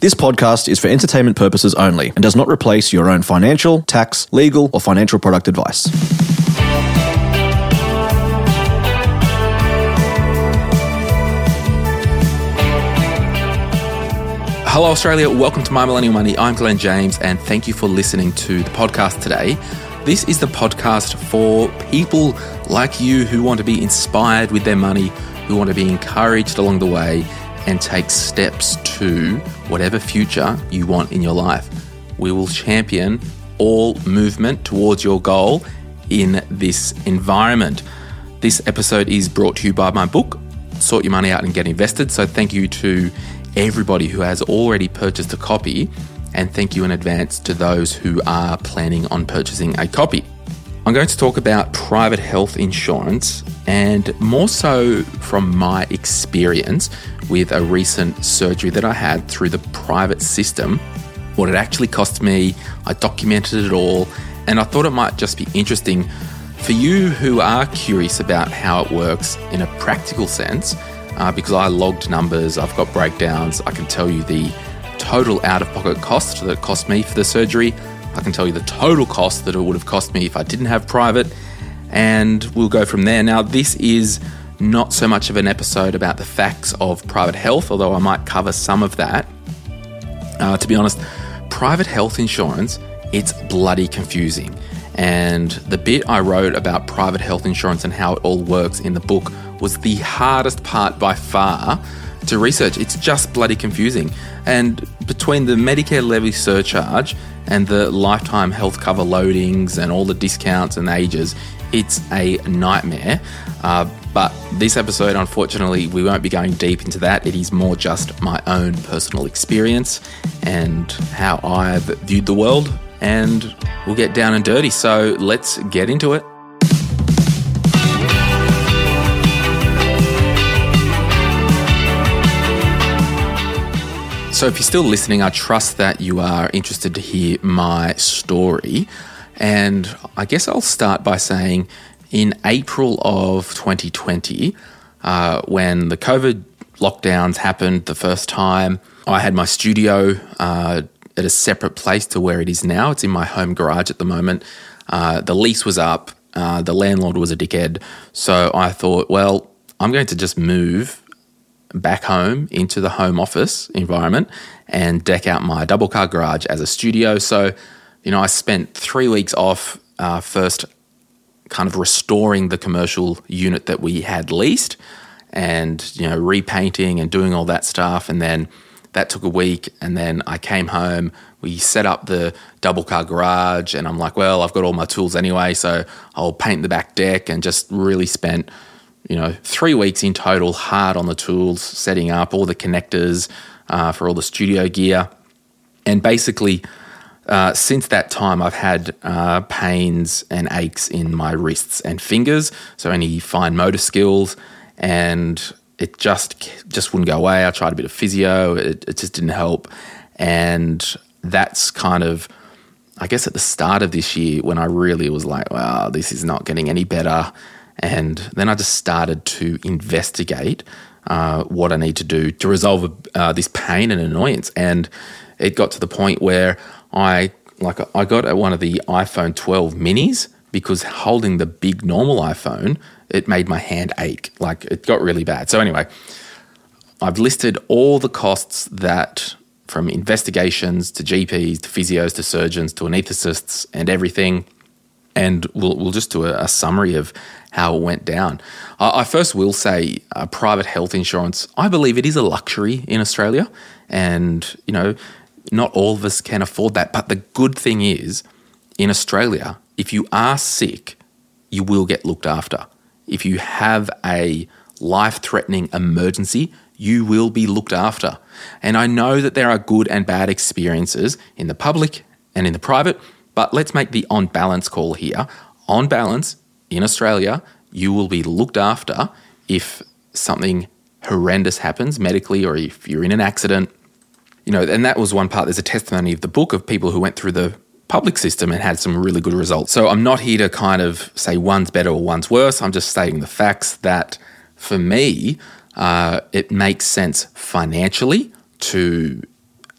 This podcast is for entertainment purposes only and does not replace your own financial, tax, legal, or financial product advice. Hello, Australia. Welcome to My Millennial Money. I'm Glen James, and thank you for listening to the podcast today. This is the podcast for people like you who want to be inspired with their money, who want to be encouraged along the way, and take steps to whatever future you want in your life. We will champion all movement towards your goal in this environment. This episode is brought to you by my book, Sort Your Money Out and Get Invested. So, thank you to everybody who has already purchased a copy, and thank you in advance to those who are planning on purchasing a copy. I'm going to talk about private health insurance and more so from my experience with a recent surgery that I had through the private system. What it actually cost me, I documented it all, and I thought it might just be interesting for you who are curious about how it works in a practical sense uh, because I logged numbers, I've got breakdowns, I can tell you the total out of pocket cost that it cost me for the surgery. I can tell you the total cost that it would have cost me if I didn't have private, and we'll go from there. Now, this is not so much of an episode about the facts of private health, although I might cover some of that. Uh, to be honest, private health insurance, it's bloody confusing. And the bit I wrote about private health insurance and how it all works in the book was the hardest part by far to research. It's just bloody confusing. And between the Medicare levy surcharge and the lifetime health cover loadings and all the discounts and ages, it's a nightmare. Uh, but this episode, unfortunately, we won't be going deep into that. It is more just my own personal experience and how I've viewed the world. And we'll get down and dirty. So let's get into it. So, if you're still listening, I trust that you are interested to hear my story. And I guess I'll start by saying in April of 2020, uh, when the COVID lockdowns happened the first time, I had my studio uh, at a separate place to where it is now. It's in my home garage at the moment. Uh, the lease was up, uh, the landlord was a dickhead. So I thought, well, I'm going to just move back home into the home office environment and deck out my double car garage as a studio. So, you know, I spent three weeks off uh, first kind of restoring the commercial unit that we had leased and, you know, repainting and doing all that stuff. And then that took a week. And then I came home, we set up the double car garage, and I'm like, well, I've got all my tools anyway, so I'll paint the back deck and just really spent you know, three weeks in total, hard on the tools, setting up all the connectors uh, for all the studio gear. And basically, uh, since that time, I've had uh, pains and aches in my wrists and fingers, so any fine motor skills, and it just just wouldn't go away. I tried a bit of physio, it, it just didn't help, and that's kind of, I guess, at the start of this year when I really was like, wow, this is not getting any better. And then I just started to investigate uh, what I need to do to resolve uh, this pain and annoyance. And it got to the point where I like I got one of the iPhone 12 minis because holding the big normal iPhone, it made my hand ache. Like it got really bad. So anyway, I've listed all the costs that from investigations to GPs to physios to surgeons to anaesthetists and everything. And we'll, we'll just do a, a summary of how it went down. I, I first will say uh, private health insurance, I believe it is a luxury in Australia. And, you know, not all of us can afford that. But the good thing is, in Australia, if you are sick, you will get looked after. if you have a life threatening emergency, you will be looked after. And I know that there are good and bad experiences in the public and in the private, but let's make the on balance call here. On balance, in Australia, you will be looked after if something horrendous happens medically or if you're in an accident. You know, and that was one part. There's a testimony of the book of people who went through the public system and had some really good results. So I'm not here to kind of say one's better or one's worse. I'm just stating the facts that for me, uh, it makes sense financially to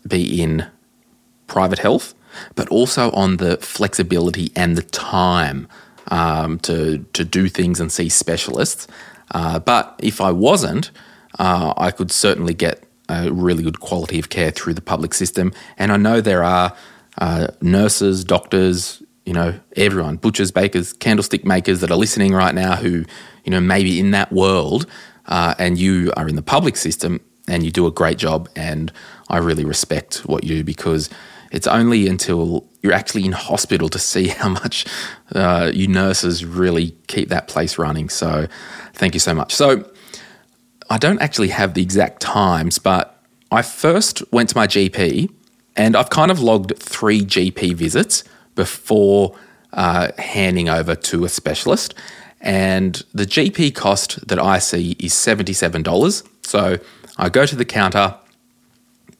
be in private health, but also on the flexibility and the time um, to to do things and see specialists. Uh, but if I wasn't, uh, I could certainly get a really good quality of care through the public system. And I know there are uh, nurses, doctors, you know, everyone, butchers, bakers, candlestick makers that are listening right now who, you know, maybe in that world uh, and you are in the public system and you do a great job. And I really respect what you do because it's only until you're actually in hospital to see how much uh, you nurses really keep that place running. So thank you so much. So I don't actually have the exact times, but I first went to my GP and I've kind of logged three GP visits before uh, handing over to a specialist. And the GP cost that I see is $77. So I go to the counter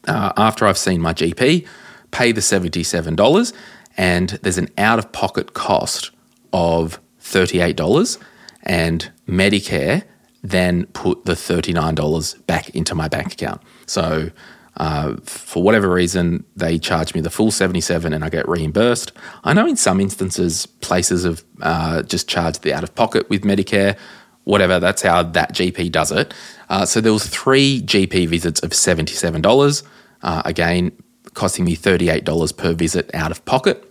uh, after I've seen my GP, pay the $77, and there's an out of pocket cost of $38. And Medicare then put the $39 back into my bank account. So uh, for whatever reason, they charge me the full 77 and I get reimbursed. I know in some instances, places have uh, just charged the out of pocket with Medicare, whatever, that's how that GP does it. Uh, so there was three GP visits of $77, uh, again, costing me $38 per visit out of pocket.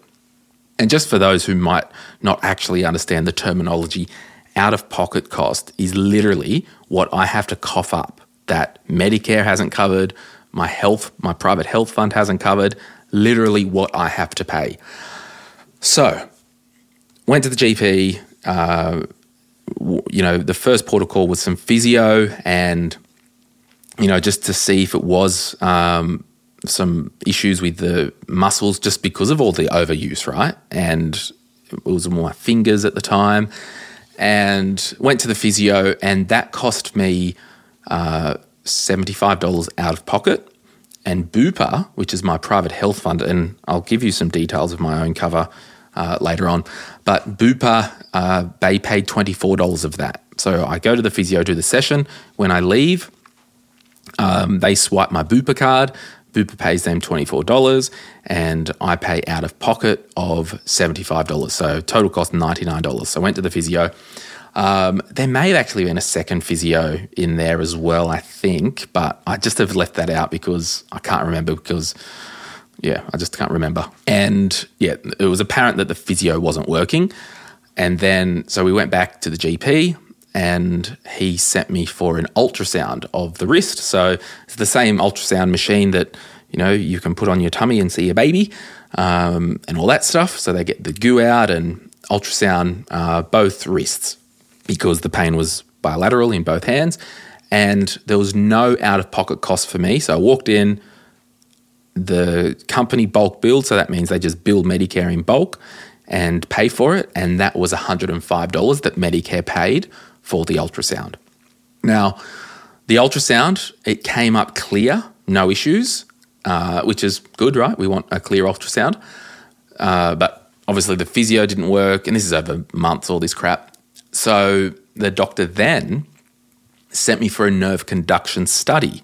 And just for those who might not actually understand the terminology, out of pocket cost is literally what I have to cough up that Medicare hasn't covered, my health, my private health fund hasn't covered, literally what I have to pay. So, went to the GP. Uh, you know, the first protocol was some physio and, you know, just to see if it was um, some issues with the muscles just because of all the overuse, right? And it was my fingers at the time. And went to the physio, and that cost me uh, $75 out of pocket. And Bupa, which is my private health fund, and I'll give you some details of my own cover uh, later on, but Bupa, uh, they paid $24 of that. So I go to the physio, do the session. When I leave, um, they swipe my Bupa card. Bupa pays them $24 and I pay out of pocket of $75. So total cost $99. So I went to the physio. Um, there may have actually been a second physio in there as well, I think, but I just have left that out because I can't remember because, yeah, I just can't remember. And yeah, it was apparent that the physio wasn't working. And then, so we went back to the GP and he sent me for an ultrasound of the wrist. So it's the same ultrasound machine that, you know, you can put on your tummy and see a baby um, and all that stuff. So they get the goo out and ultrasound uh, both wrists because the pain was bilateral in both hands and there was no out of pocket cost for me. So I walked in, the company bulk billed, so that means they just bill Medicare in bulk and pay for it, and that was $105 that Medicare paid for the ultrasound. Now, the ultrasound, it came up clear, no issues, uh, which is good, right? We want a clear ultrasound. Uh, but obviously the physio didn't work, and this is over months, all this crap. So the doctor then sent me for a nerve conduction study.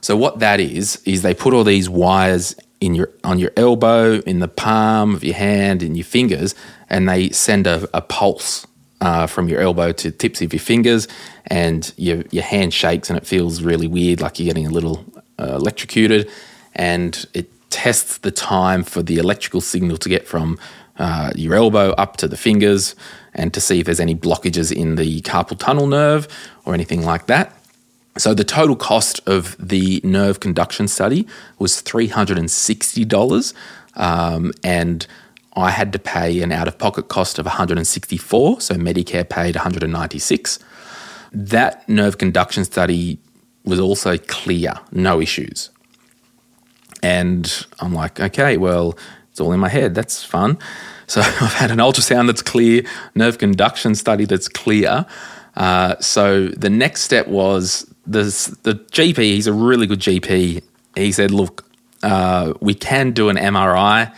So what that is is they put all these wires in your on your elbow, in the palm of your hand, in your fingers, and they send a, a pulse uh, from your elbow to tips of your fingers, and your your hand shakes and it feels really weird, like you're getting a little uh, electrocuted, and it tests the time for the electrical signal to get from uh, your elbow up to the fingers and to see if there's any blockages in the carpal tunnel nerve or anything like that. So the total cost of the nerve conduction study was $360. Um, and I had to pay an out of pocket cost of 164, so Medicare paid 196. That nerve conduction study was also clear, no issues. And I'm like, okay, well, it's all in my head. That's fun. So I've had an ultrasound that's clear, nerve conduction study that's clear. Uh, so the next step was this, the GP, he's a really good GP. He said, look, uh, we can do an MRI.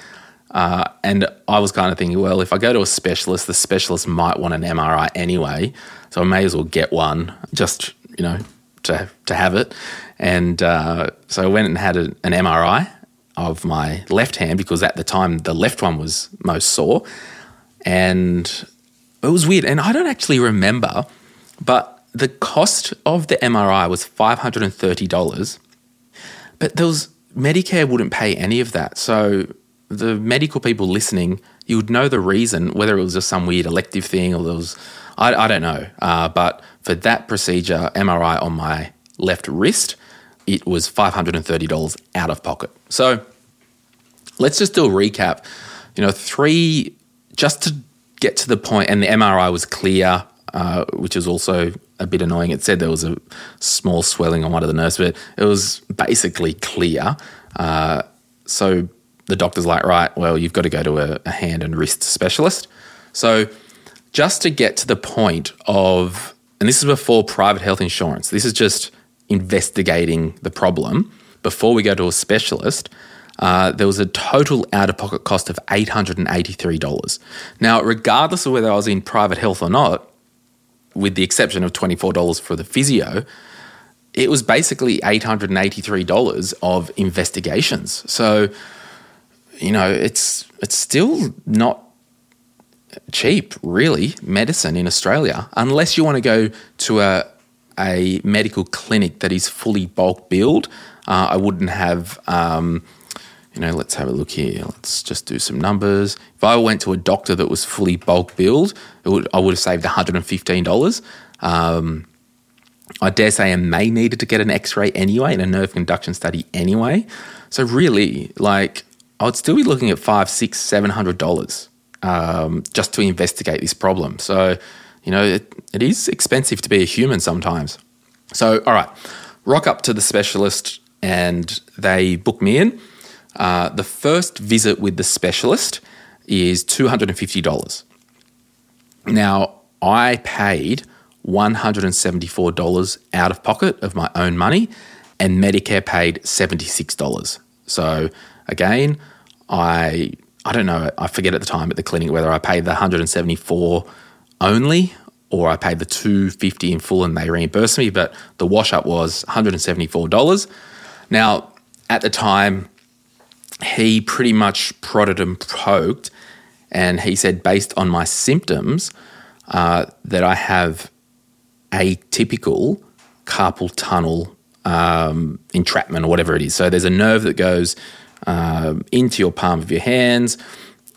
Uh, and I was kind of thinking, well, if I go to a specialist, the specialist might want an MRI anyway. So I may as well get one just, you know, to, to have it. And uh, so I went and had a, an MRI of my left hand because at the time the left one was most sore. And it was weird. And I don't actually remember, but the cost of the MRI was $530. But there was Medicare wouldn't pay any of that. So the medical people listening, you would know the reason, whether it was just some weird elective thing or there was, I, I don't know. Uh, but for that procedure, MRI on my left wrist, it was $530 out of pocket. So let's just do a recap. You know, three, just to get to the point, and the MRI was clear, uh, which is also a bit annoying. It said there was a small swelling on one of the nerves, but it was basically clear. Uh, so the doctor's like, right, well, you've got to go to a, a hand and wrist specialist. So just to get to the point of, and this is before private health insurance, this is just investigating the problem. Before we go to a specialist, uh, there was a total out of pocket cost of $883. Now, regardless of whether I was in private health or not, with the exception of $24 for the physio, it was basically $883 of investigations. So, you know, it's it's still not cheap, really, medicine in Australia, unless you want to go to a a medical clinic that is fully bulk billed. Uh, I wouldn't have. Um, you know, let's have a look here. Let's just do some numbers. If I went to a doctor that was fully bulk billed, would, I would have saved $115. Um, I dare say I may needed to get an X-ray anyway and a nerve conduction study anyway. So really, like, I would still be looking at five, six, seven hundred dollars um, just to investigate this problem. So, you know, it, it is expensive to be a human sometimes. So, all right, rock up to the specialist and they book me in. Uh, the first visit with the specialist is $250. Now, I paid $174 out of pocket of my own money, and Medicare paid $76. So, again, I I don't know, I forget at the time at the clinic whether I paid the 174 only or I paid the 250 in full and they reimbursed me, but the wash up was $174. Now, at the time, he pretty much prodded and poked, and he said, based on my symptoms, uh, that I have atypical carpal tunnel um, entrapment or whatever it is. So there's a nerve that goes uh, into your palm of your hands,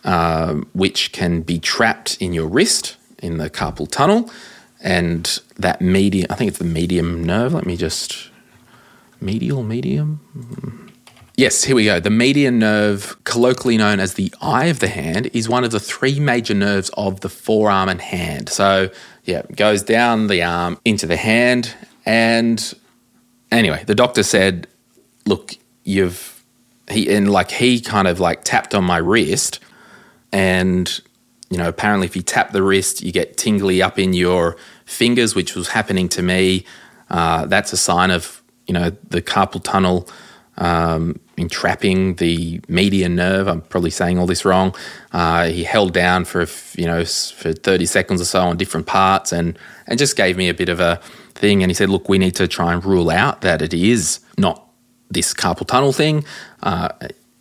uh, which can be trapped in your wrist in the carpal tunnel. And that medium, I think it's the medium nerve. Let me just, medial, medium? Yes, here we go. The median nerve, colloquially known as the eye of the hand, is one of the three major nerves of the forearm and hand. So, yeah, it goes down the arm into the hand. And anyway, the doctor said, look, you've, he, and like he kind of like tapped on my wrist. And, you know, apparently if you tap the wrist, you get tingly up in your fingers, which was happening to me. Uh, that's a sign of, you know, the carpal tunnel um, entrapping the median nerve. I'm probably saying all this wrong. Uh, he held down for you know for 30 seconds or so on different parts, and and just gave me a bit of a thing. And he said, "Look, we need to try and rule out that it is not this carpal tunnel thing." Uh,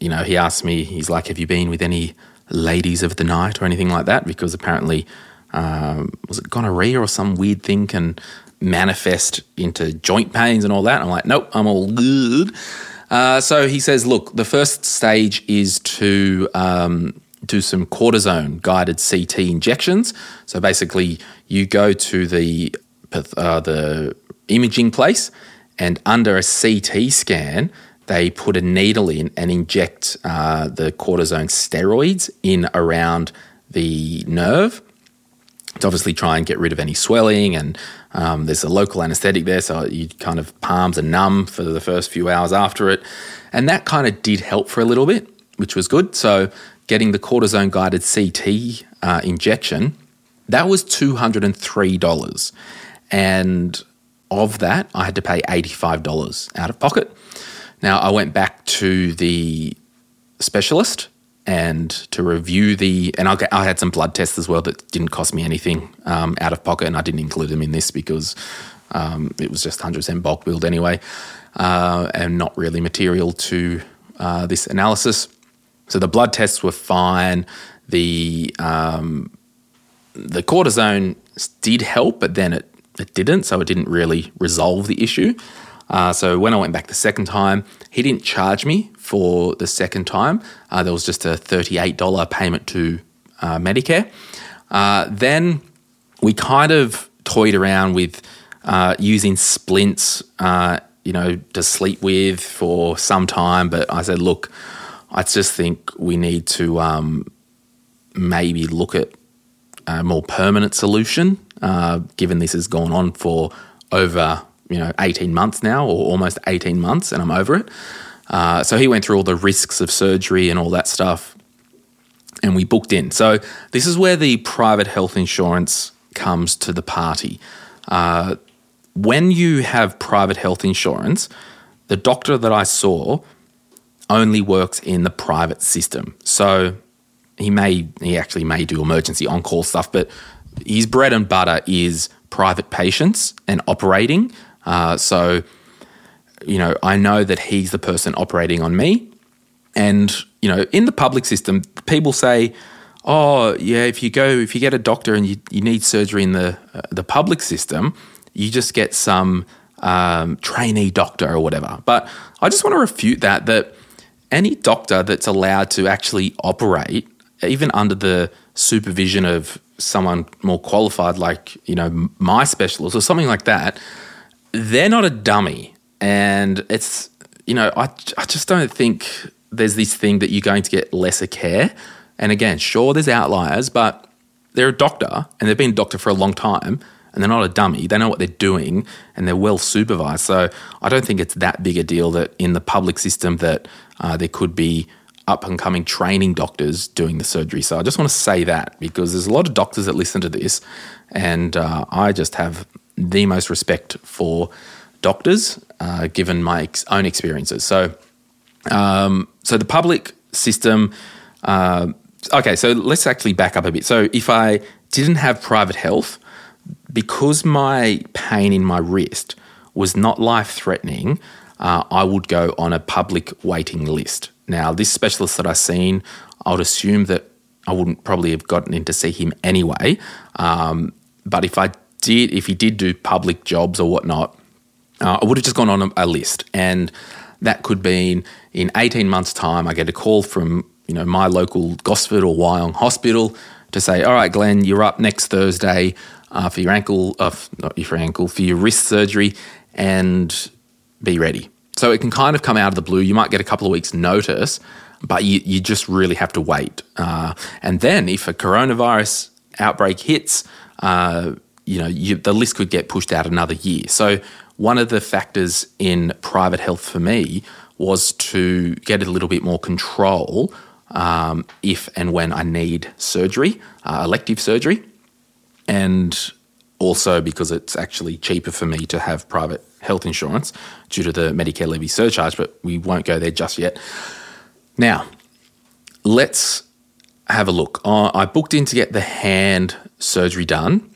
you know, he asked me, he's like, "Have you been with any ladies of the night or anything like that?" Because apparently, um, was it gonorrhea or some weird thing can manifest into joint pains and all that. I'm like, nope, I'm all good. Uh, so he says, look, the first stage is to um, do some cortisone guided CT injections. So basically, you go to the uh, the imaging place, and under a CT scan, they put a needle in and inject uh, the cortisone steroids in around the nerve to obviously try and get rid of any swelling. And um, there's a local anesthetic there, so you kind of palms are numb for the first few hours after it. And that kind of did help for a little bit, which was good. So getting the cortisone guided CT uh, injection, that was $203. And of that, I had to pay $85 out of pocket. Now, I went back to the specialist and to review the and I, I, had some blood tests as well that didn't cost me anything um, out of pocket, and I didn't include them in this because um, it was just 100% bulk billed anyway, uh, and not really material to uh, this analysis. So the blood tests were fine. The um, the cortisone did help, but then it it didn't, so it didn't really resolve the issue. Uh, so when I went back the second time, he didn't charge me for the second time. Uh, there was just a $38 payment to uh, Medicare. Uh, then we kind of toyed around with uh, using splints, uh, you know, to sleep with for some time. But I said, look, I just think we need to um, maybe look at a more permanent solution, given this has gone on for over you know 18 months now, or almost 18 months, and I'm over it. Uh, so he went through all the risks of surgery and all that stuff, and we booked in. So this is where the private health insurance comes to the party. Uh, when you have private health insurance, the doctor that I saw only works in the private system. So he may, he actually may do emergency on call stuff, but his bread and butter is private patients and operating. Uh, so you know, I know that he's the person operating on me. And, you know, in the public system, people say, oh, yeah, if you go, if you get a doctor and you, you need surgery in the, uh, the public system, you just get some um, trainee doctor or whatever. But I just want to refute that, that any doctor that's allowed to actually operate, even under the supervision of someone more qualified, like, you know, my specialist or something like that, they're not a dummy and it's you know I I just don't think there's this thing that you're going to get lesser care. And again, sure, there's outliers, but they're a doctor and they've been a doctor for a long time and they're not a dummy. They know what they're doing and they're well supervised. So I don't think it's that big a deal that in the public system that uh, there could be up and coming training doctors doing the surgery. So I just want to say that because there's a lot of doctors that listen to this, and uh, I just have the most respect for doctors, uh, given my ex- own experiences. So, um, so the public system. Uh, okay, so let's actually back up a bit. So, if I didn't have private health, because my pain in my wrist was not life threatening, uh, I would go on a public waiting list. Now, this specialist that I've seen, I would assume that I wouldn't probably have gotten in to see him anyway. Um, but if I did, if he did do public jobs or whatnot, uh, I would have just gone on a, a list, and that could be in 18 months' time. I get a call from you know my local Gosford or Wyong hospital to say, "All right, Glen, you're up next Thursday uh, for your ankle, uh, not your ankle, for your wrist surgery, and be ready." So it can kind of come out of the blue. You might get a couple of weeks' notice, but you, you just really have to wait. Uh, and then if a coronavirus outbreak hits, uh, you know you, the list could get pushed out another year. So one of the factors in private health for me was to get a little bit more control um, if and when I need surgery, uh, elective surgery, and also because it's actually cheaper for me to have private health insurance due to the Medicare levy surcharge, but we won't go there just yet. Now, let's have a look. I booked in to get the hand surgery done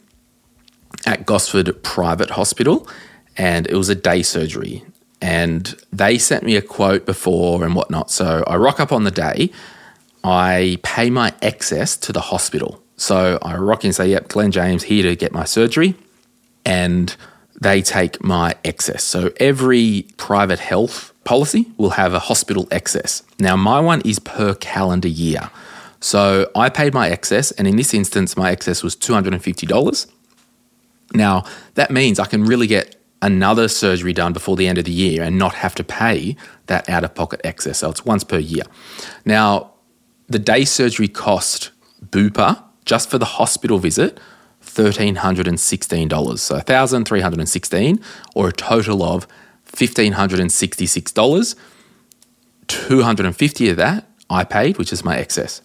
at Gosford Private Hospital, and it was a day surgery. And they sent me a quote before and whatnot. So I rock up on the day, I pay my excess to the hospital. So I rock in and say, Yep, Glen James here to get my surgery. And they take my excess. So every private health policy will have a hospital excess. Now, my one is per calendar year. So I paid my excess, and in this instance, my excess was $250. Now, that means I can really get another surgery done before the end of the year and not have to pay that out of pocket excess. So it's once per year. Now, the day surgery cost Bupa just for the hospital visit $1,316. So 1316 or a total of $1,566. 250 of that I paid, which is my excess.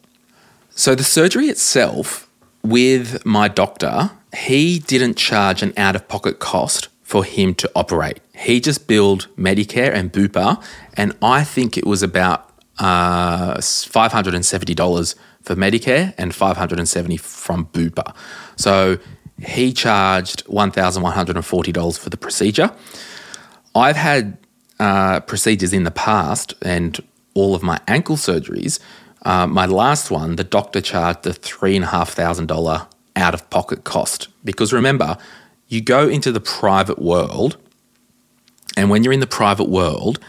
So the surgery itself with my doctor, he didn't charge an out of pocket cost for him to operate. He just billed Medicare and Bupa, and I think it was about uh, $570 for Medicare and 570 from Bupa. So he charged $1,140 for the procedure. I've had uh, procedures in the past and all of my ankle surgeries. Uh, my last one, the doctor charged the $3,500 out of pocket cost. Because remember, you go into the private world, and when you're in the private world,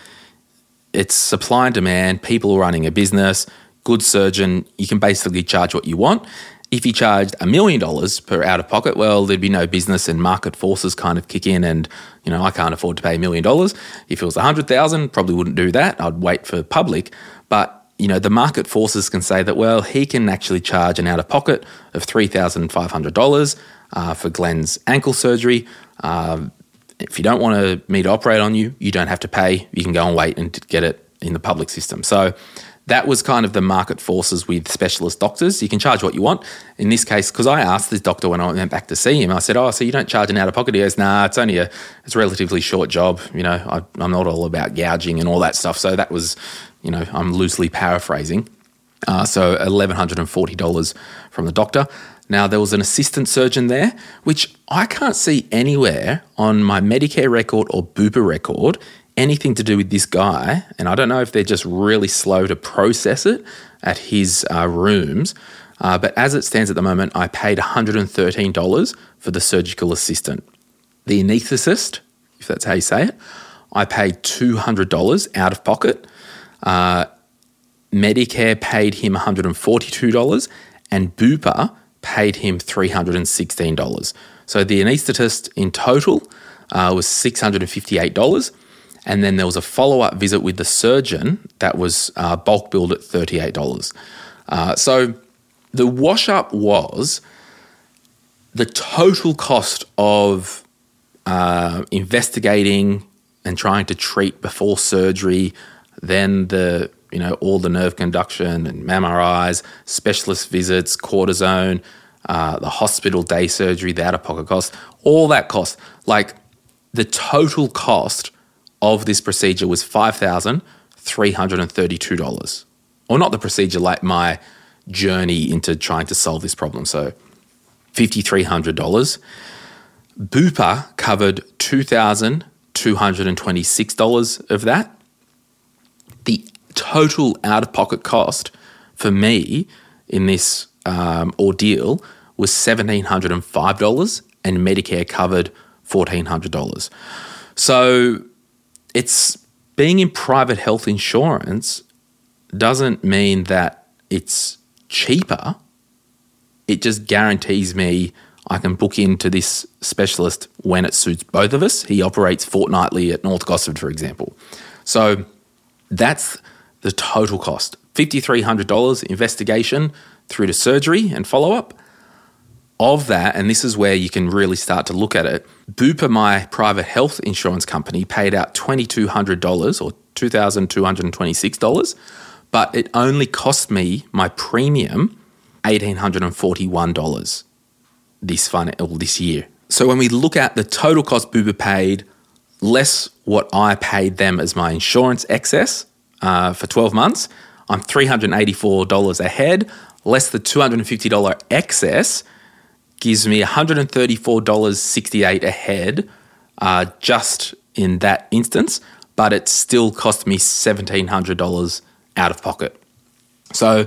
it's supply and demand, people running a business, good surgeon, you can basically charge what you want. If you charged a million dollars per out of pocket, well, there'd be no business and market forces kind of kick in and, you know, I can't afford to pay a million dollars. If it was a hundred thousand, probably wouldn't do that. I'd wait for public. But, you know, the market forces can say that, well, he can actually charge an out of pocket of $3,500 uh, for Glen's ankle surgery. Uh, if you don't want me to operate on you, you don't have to pay. You can go and wait and get it in the public system. So that was kind of the market forces with specialist doctors. You can charge what you want. In this case, because I asked this doctor when I went back to see him, I said, "Oh, so you don't charge an out of pocket?" He goes, "Nah, it's only a it's a relatively short job. You know, I, I'm not all about gouging and all that stuff." So that was, you know, I'm loosely paraphrasing. Uh, so eleven hundred and forty dollars from the doctor. Now there was an assistant surgeon there, which I can't see anywhere on my Medicare record or Bupa record anything to do with this guy, and I don't know if they're just really slow to process it at his uh, rooms. Uh, but as it stands at the moment, I paid $113 for the surgical assistant. The anaesthetist, if that's how you say it, I paid $200 out of pocket. Uh, Medicare paid him $142, and Bupa paid him $316. So the anaesthetist in total uh, was $658. And then there was a follow up visit with the surgeon that was uh, bulk billed at $38. Uh, so the wash up was the total cost of uh, investigating and trying to treat before surgery, then the you know all the nerve conduction and MRIs, specialist visits, cortisone, uh, the hospital day surgery, the out of pocket cost, all that cost, like the total cost of this procedure was $5,332. Or not the procedure, like my journey into trying to solve this problem. So $5,300. Bupa covered $2,226 of that. The total out of pocket cost for me in this um, ordeal was $1,705 and Medicare covered $1,400. So it's being in private health insurance doesn't mean that it's cheaper. It just guarantees me I can book into this specialist when it suits both of us. He operates fortnightly at North Gosford, for example. So that's the total cost $5,300 investigation through to surgery and follow up of that, and this is where you can really start to look at it. Bupa, my private health insurance company, paid out $2,200 or $2,226, but it only cost me my premium $1,841 this, fun, this year. So when we look at the total cost Bupa paid, less what I paid them as my insurance excess uh, for 12 months, I'm $384 ahead, less the $250 excess gives me $134.68 ahead uh, just in that instance, but it still cost me $1,700 out of pocket. So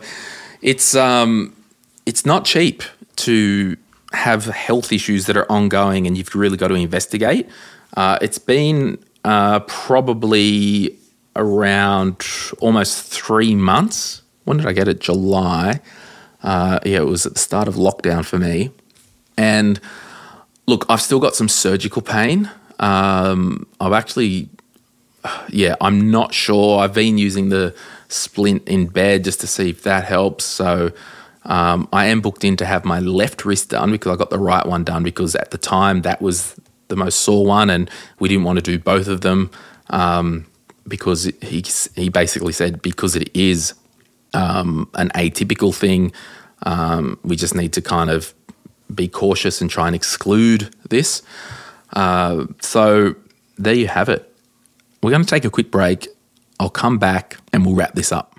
it's, um, it's not cheap to have health issues that are ongoing and you've really got to investigate. Uh, it's been uh, probably around almost three months. When did I get it? July. Uh, yeah, it was at the start of lockdown for me. And look, I've still got some surgical pain. Um, I've actually, yeah, I'm not sure. I've been using the splint in bed just to see if that helps. So um, I am booked in to have my left wrist done because I got the right one done because at the time that was the most sore one, and we didn't want to do both of them um, because he he basically said because it is um, an atypical thing, um, we just need to kind of be cautious and try and exclude this. Uh, so there you have it. We're going to take a quick break. I'll come back and we'll wrap this up.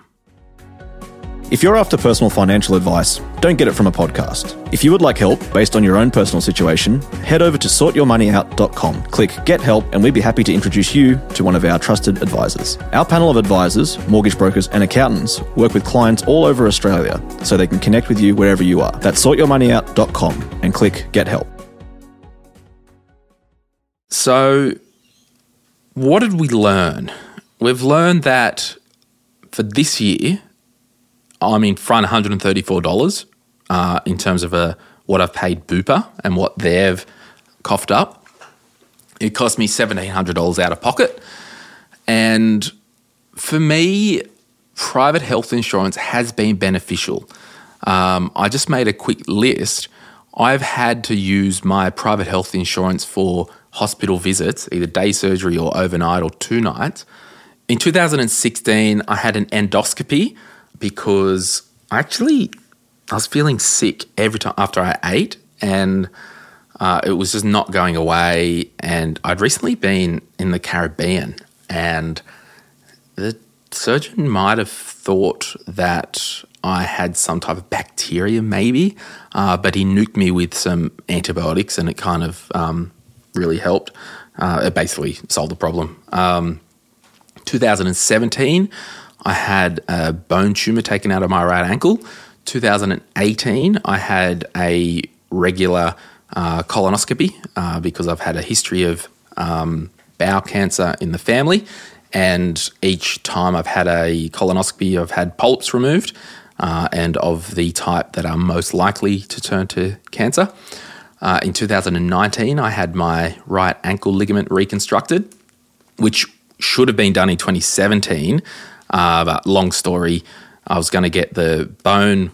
If you're after personal financial advice, don't get it from a podcast. If you would like help based on your own personal situation, head over to sortyourmoneyout.com, click Get Help, and we'd be happy to introduce you to one of our trusted advisors. Our panel of advisors, mortgage brokers, and accountants work with clients all over Australia so they can connect with you wherever you are. That's sortyourmoneyout.com and click Get Help. So, what did we learn? We've learned that for this year, I'm in front $134 uh, in terms of a, uh, what I've paid Bupa and what they've coughed up. It cost me $1,700 out of pocket. And for me, private health insurance has been beneficial. Um, I just made a quick list. I've had to use my private health insurance for hospital visits, either day surgery or overnight or two nights. In 2016, I had an endoscopy because I actually I was feeling sick every time after I ate, and uh, it was just not going away. And I'd recently been in the Caribbean, and the surgeon might have thought that I had some type of bacteria, maybe, uh, but he nuked me with some antibiotics, and it kind of um, really helped. Uh, it basically solved the problem. Um, 2017, I had a bone tumor taken out of my right ankle. 2018, I had a regular uh, colonoscopy uh, because I've had a history of um, bowel cancer in the family. And each time I've had a colonoscopy, I've had polyps removed uh, and of the type that are most likely to turn to cancer. Uh, in 2019, I had my right ankle ligament reconstructed, which should have been done in 2017. Uh, but long story, I was going to get the bone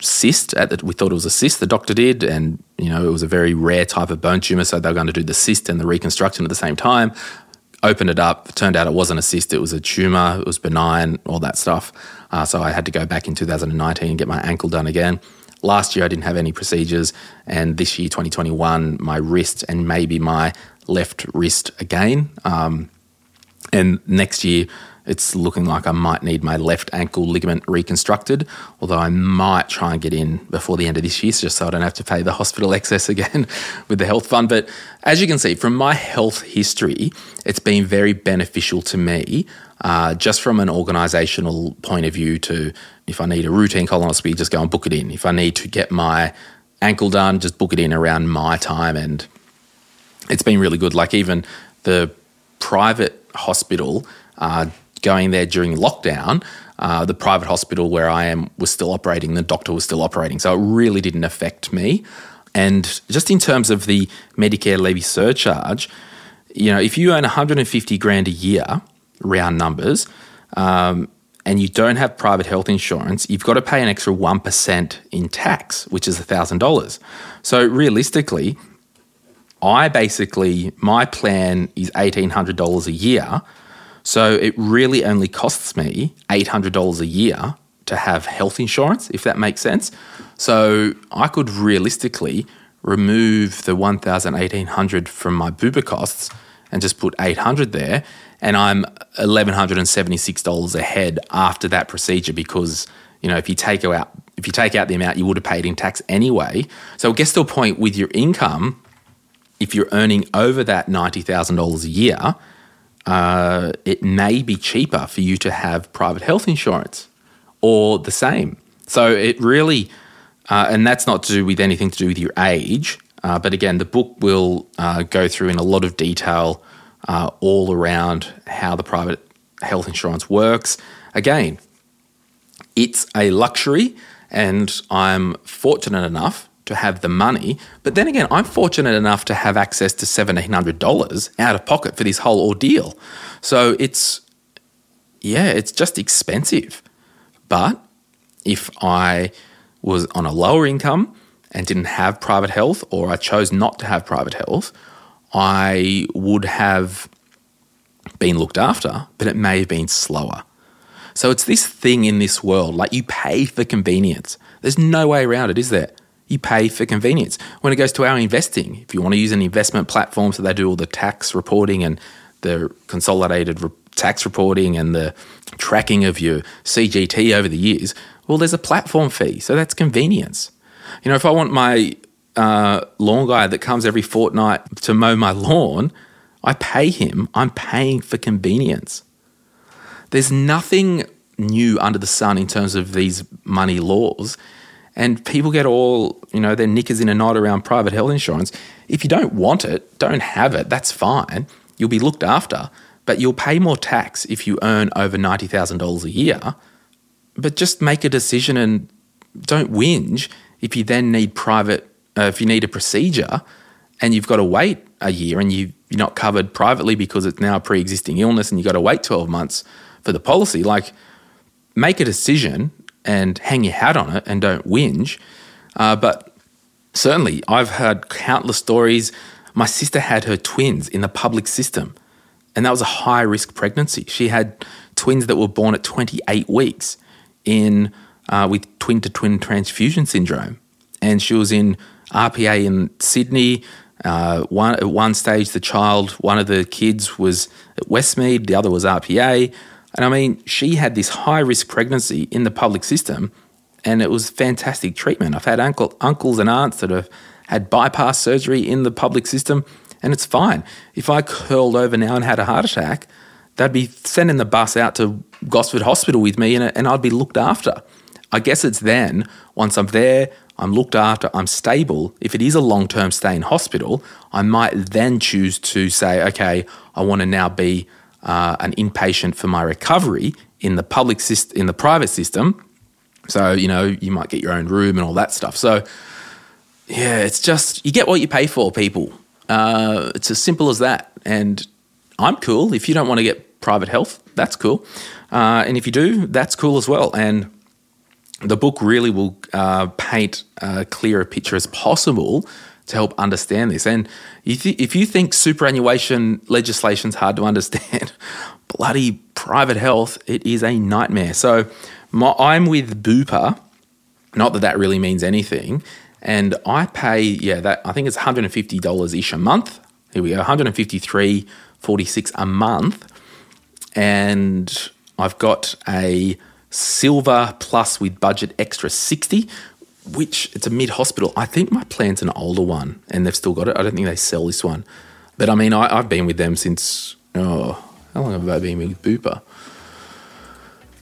cyst at the, we thought it was a cyst the doctor did and you know it was a very rare type of bone tumor so they were going to do the cyst and the reconstruction at the same time. Opened it up turned out it wasn't a cyst it was a tumor it was benign all that stuff. Uh, so i had to go back in 2019 and get my ankle done again. Last year i didn't have any procedures and this year 2021 my wrist and maybe my left wrist again. Um, and next year, it's looking like I might need my left ankle ligament reconstructed, although I might try and get in before the end of this year just so I don't have to pay the hospital excess again with the health fund. But as you can see, from my health history, it's been very beneficial to me, uh, just from an organisational point of view. To if I need a routine colonoscopy, just go and book it in. If I need to get my ankle done, just book it in around my time. And it's been really good. Like even the private hospital, uh, going there during lockdown, uh, the private hospital where I am was still operating, the doctor was still operating. So it really didn't affect me. And just in terms of the Medicare levy surcharge, you know, if you earn 150 grand a year, round numbers, um, and you don't have private health insurance, you've got to pay an extra 1% in tax, which is $1,000. So realistically, I basically, my plan is $1,800 a year. So it really only costs me $800 a year to have health insurance, if that makes sense. So I could realistically remove the 1,800 from my Bupa costs and just put 800 there. And I'm $1,176 ahead after that procedure because, you know, if you take out if you take out the amount you would have paid in tax anyway. So it gets to a point with your income if you're earning over that $90,000 a year, uh, it may be cheaper for you to have private health insurance or the same. So it really, uh, and that's not to do with anything to do with your age. Uh, but again, the book will uh, go through in a lot of detail uh, all around how the private health insurance works. Again, it's a luxury, and I'm fortunate enough to have the money. But then again, I'm fortunate enough to have access to $1,700 out of pocket for this whole ordeal. So it's, yeah, it's just expensive. But if I was on a lower income and didn't have private health, or I chose not to have private health, I would have been looked after, but it may have been slower. So it's this thing in this world, like you pay for convenience. There's no way around it, is there? You pay for convenience. When it goes to our investing, if you want to use an investment platform so they do all the tax reporting and the consolidated re- tax reporting and the tracking of your CGT over the years, well, there's a platform fee. So that's convenience. You know, if I want my uh, lawn guy that comes every fortnight to mow my lawn, I pay him. I'm paying for convenience. There's nothing new under the sun in terms of these money laws. And people get all, you know, their knickers in a knot around private health insurance. If you don't want it, don't have it. That's fine. You'll be looked after, but you'll pay more tax if you earn over $90,000 a year. But just make a decision and don't whinge if you then need private, uh, if you need a procedure and you've got to wait a year and you, you're not covered privately because it's now a pre existing illness and you've got to wait 12 months for the policy. Like, make a decision and hang your hat on it and don't whinge. Uh, but certainly, I've heard countless stories. My sister had her twins in the public system, and that was a high risk pregnancy. She had twins that were born at 28 weeks in uh, with twin to twin transfusion syndrome, and she was in RPA in Sydney. Uh, one at one stage, the child, one of the kids was at Westmead, the other was RPA. And I mean, she had this high risk pregnancy in the public system, and it was fantastic treatment. I've had uncle, uncles and aunts that have had bypass surgery in the public system, and it's fine. If I curled over now and had a heart attack, they'd be sending the bus out to Gosford Hospital with me, and, and I'd be looked after. I guess it's then, once I'm there, I'm looked after, I'm stable. If it is a long term stay in hospital, I might then choose to say, okay, I want to now be uh, an inpatient for my recovery in the public system, in the private system. So you know you might get your own room and all that stuff. So yeah, it's just you get what you pay for, people. Uh, it's as simple as that. And I'm cool. If you don't want to get private health, that's cool. Uh, and if you do, that's cool as well. And the book really will uh, paint a clearer picture as possible to help understand this. And if you, think superannuation legislation is hard to understand, bloody private health, it is a nightmare. So my, I'm with Bupa, not that that really means anything, and I pay yeah that I think it's 150 dollars ish a month. Here we go, 153.46 a month, and I've got a silver plus with budget extra 60 which it's a mid hospital. I think my plan's an older one and they've still got it. I don't think they sell this one. But I mean, I, have been with them since, oh, how long have I been with Bupa?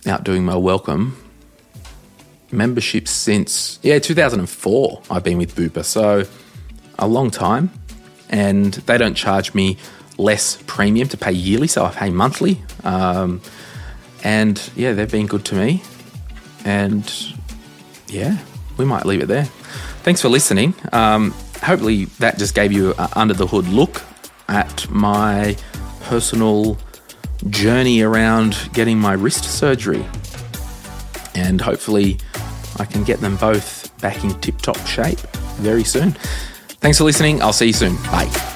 Out doing my welcome. Membership since, yeah, 2004, I've been with Bupa. So a long time. And they don't charge me less premium to pay yearly, so I pay monthly. Um, and yeah, they've been good to me. And yeah, we might leave it there. Thanks for listening. Um, hopefully, that just gave you an under the hood look at my personal journey around getting my wrist surgery. And hopefully, I can get them both back in tip top shape very soon. Thanks for listening. I'll see you soon. Bye.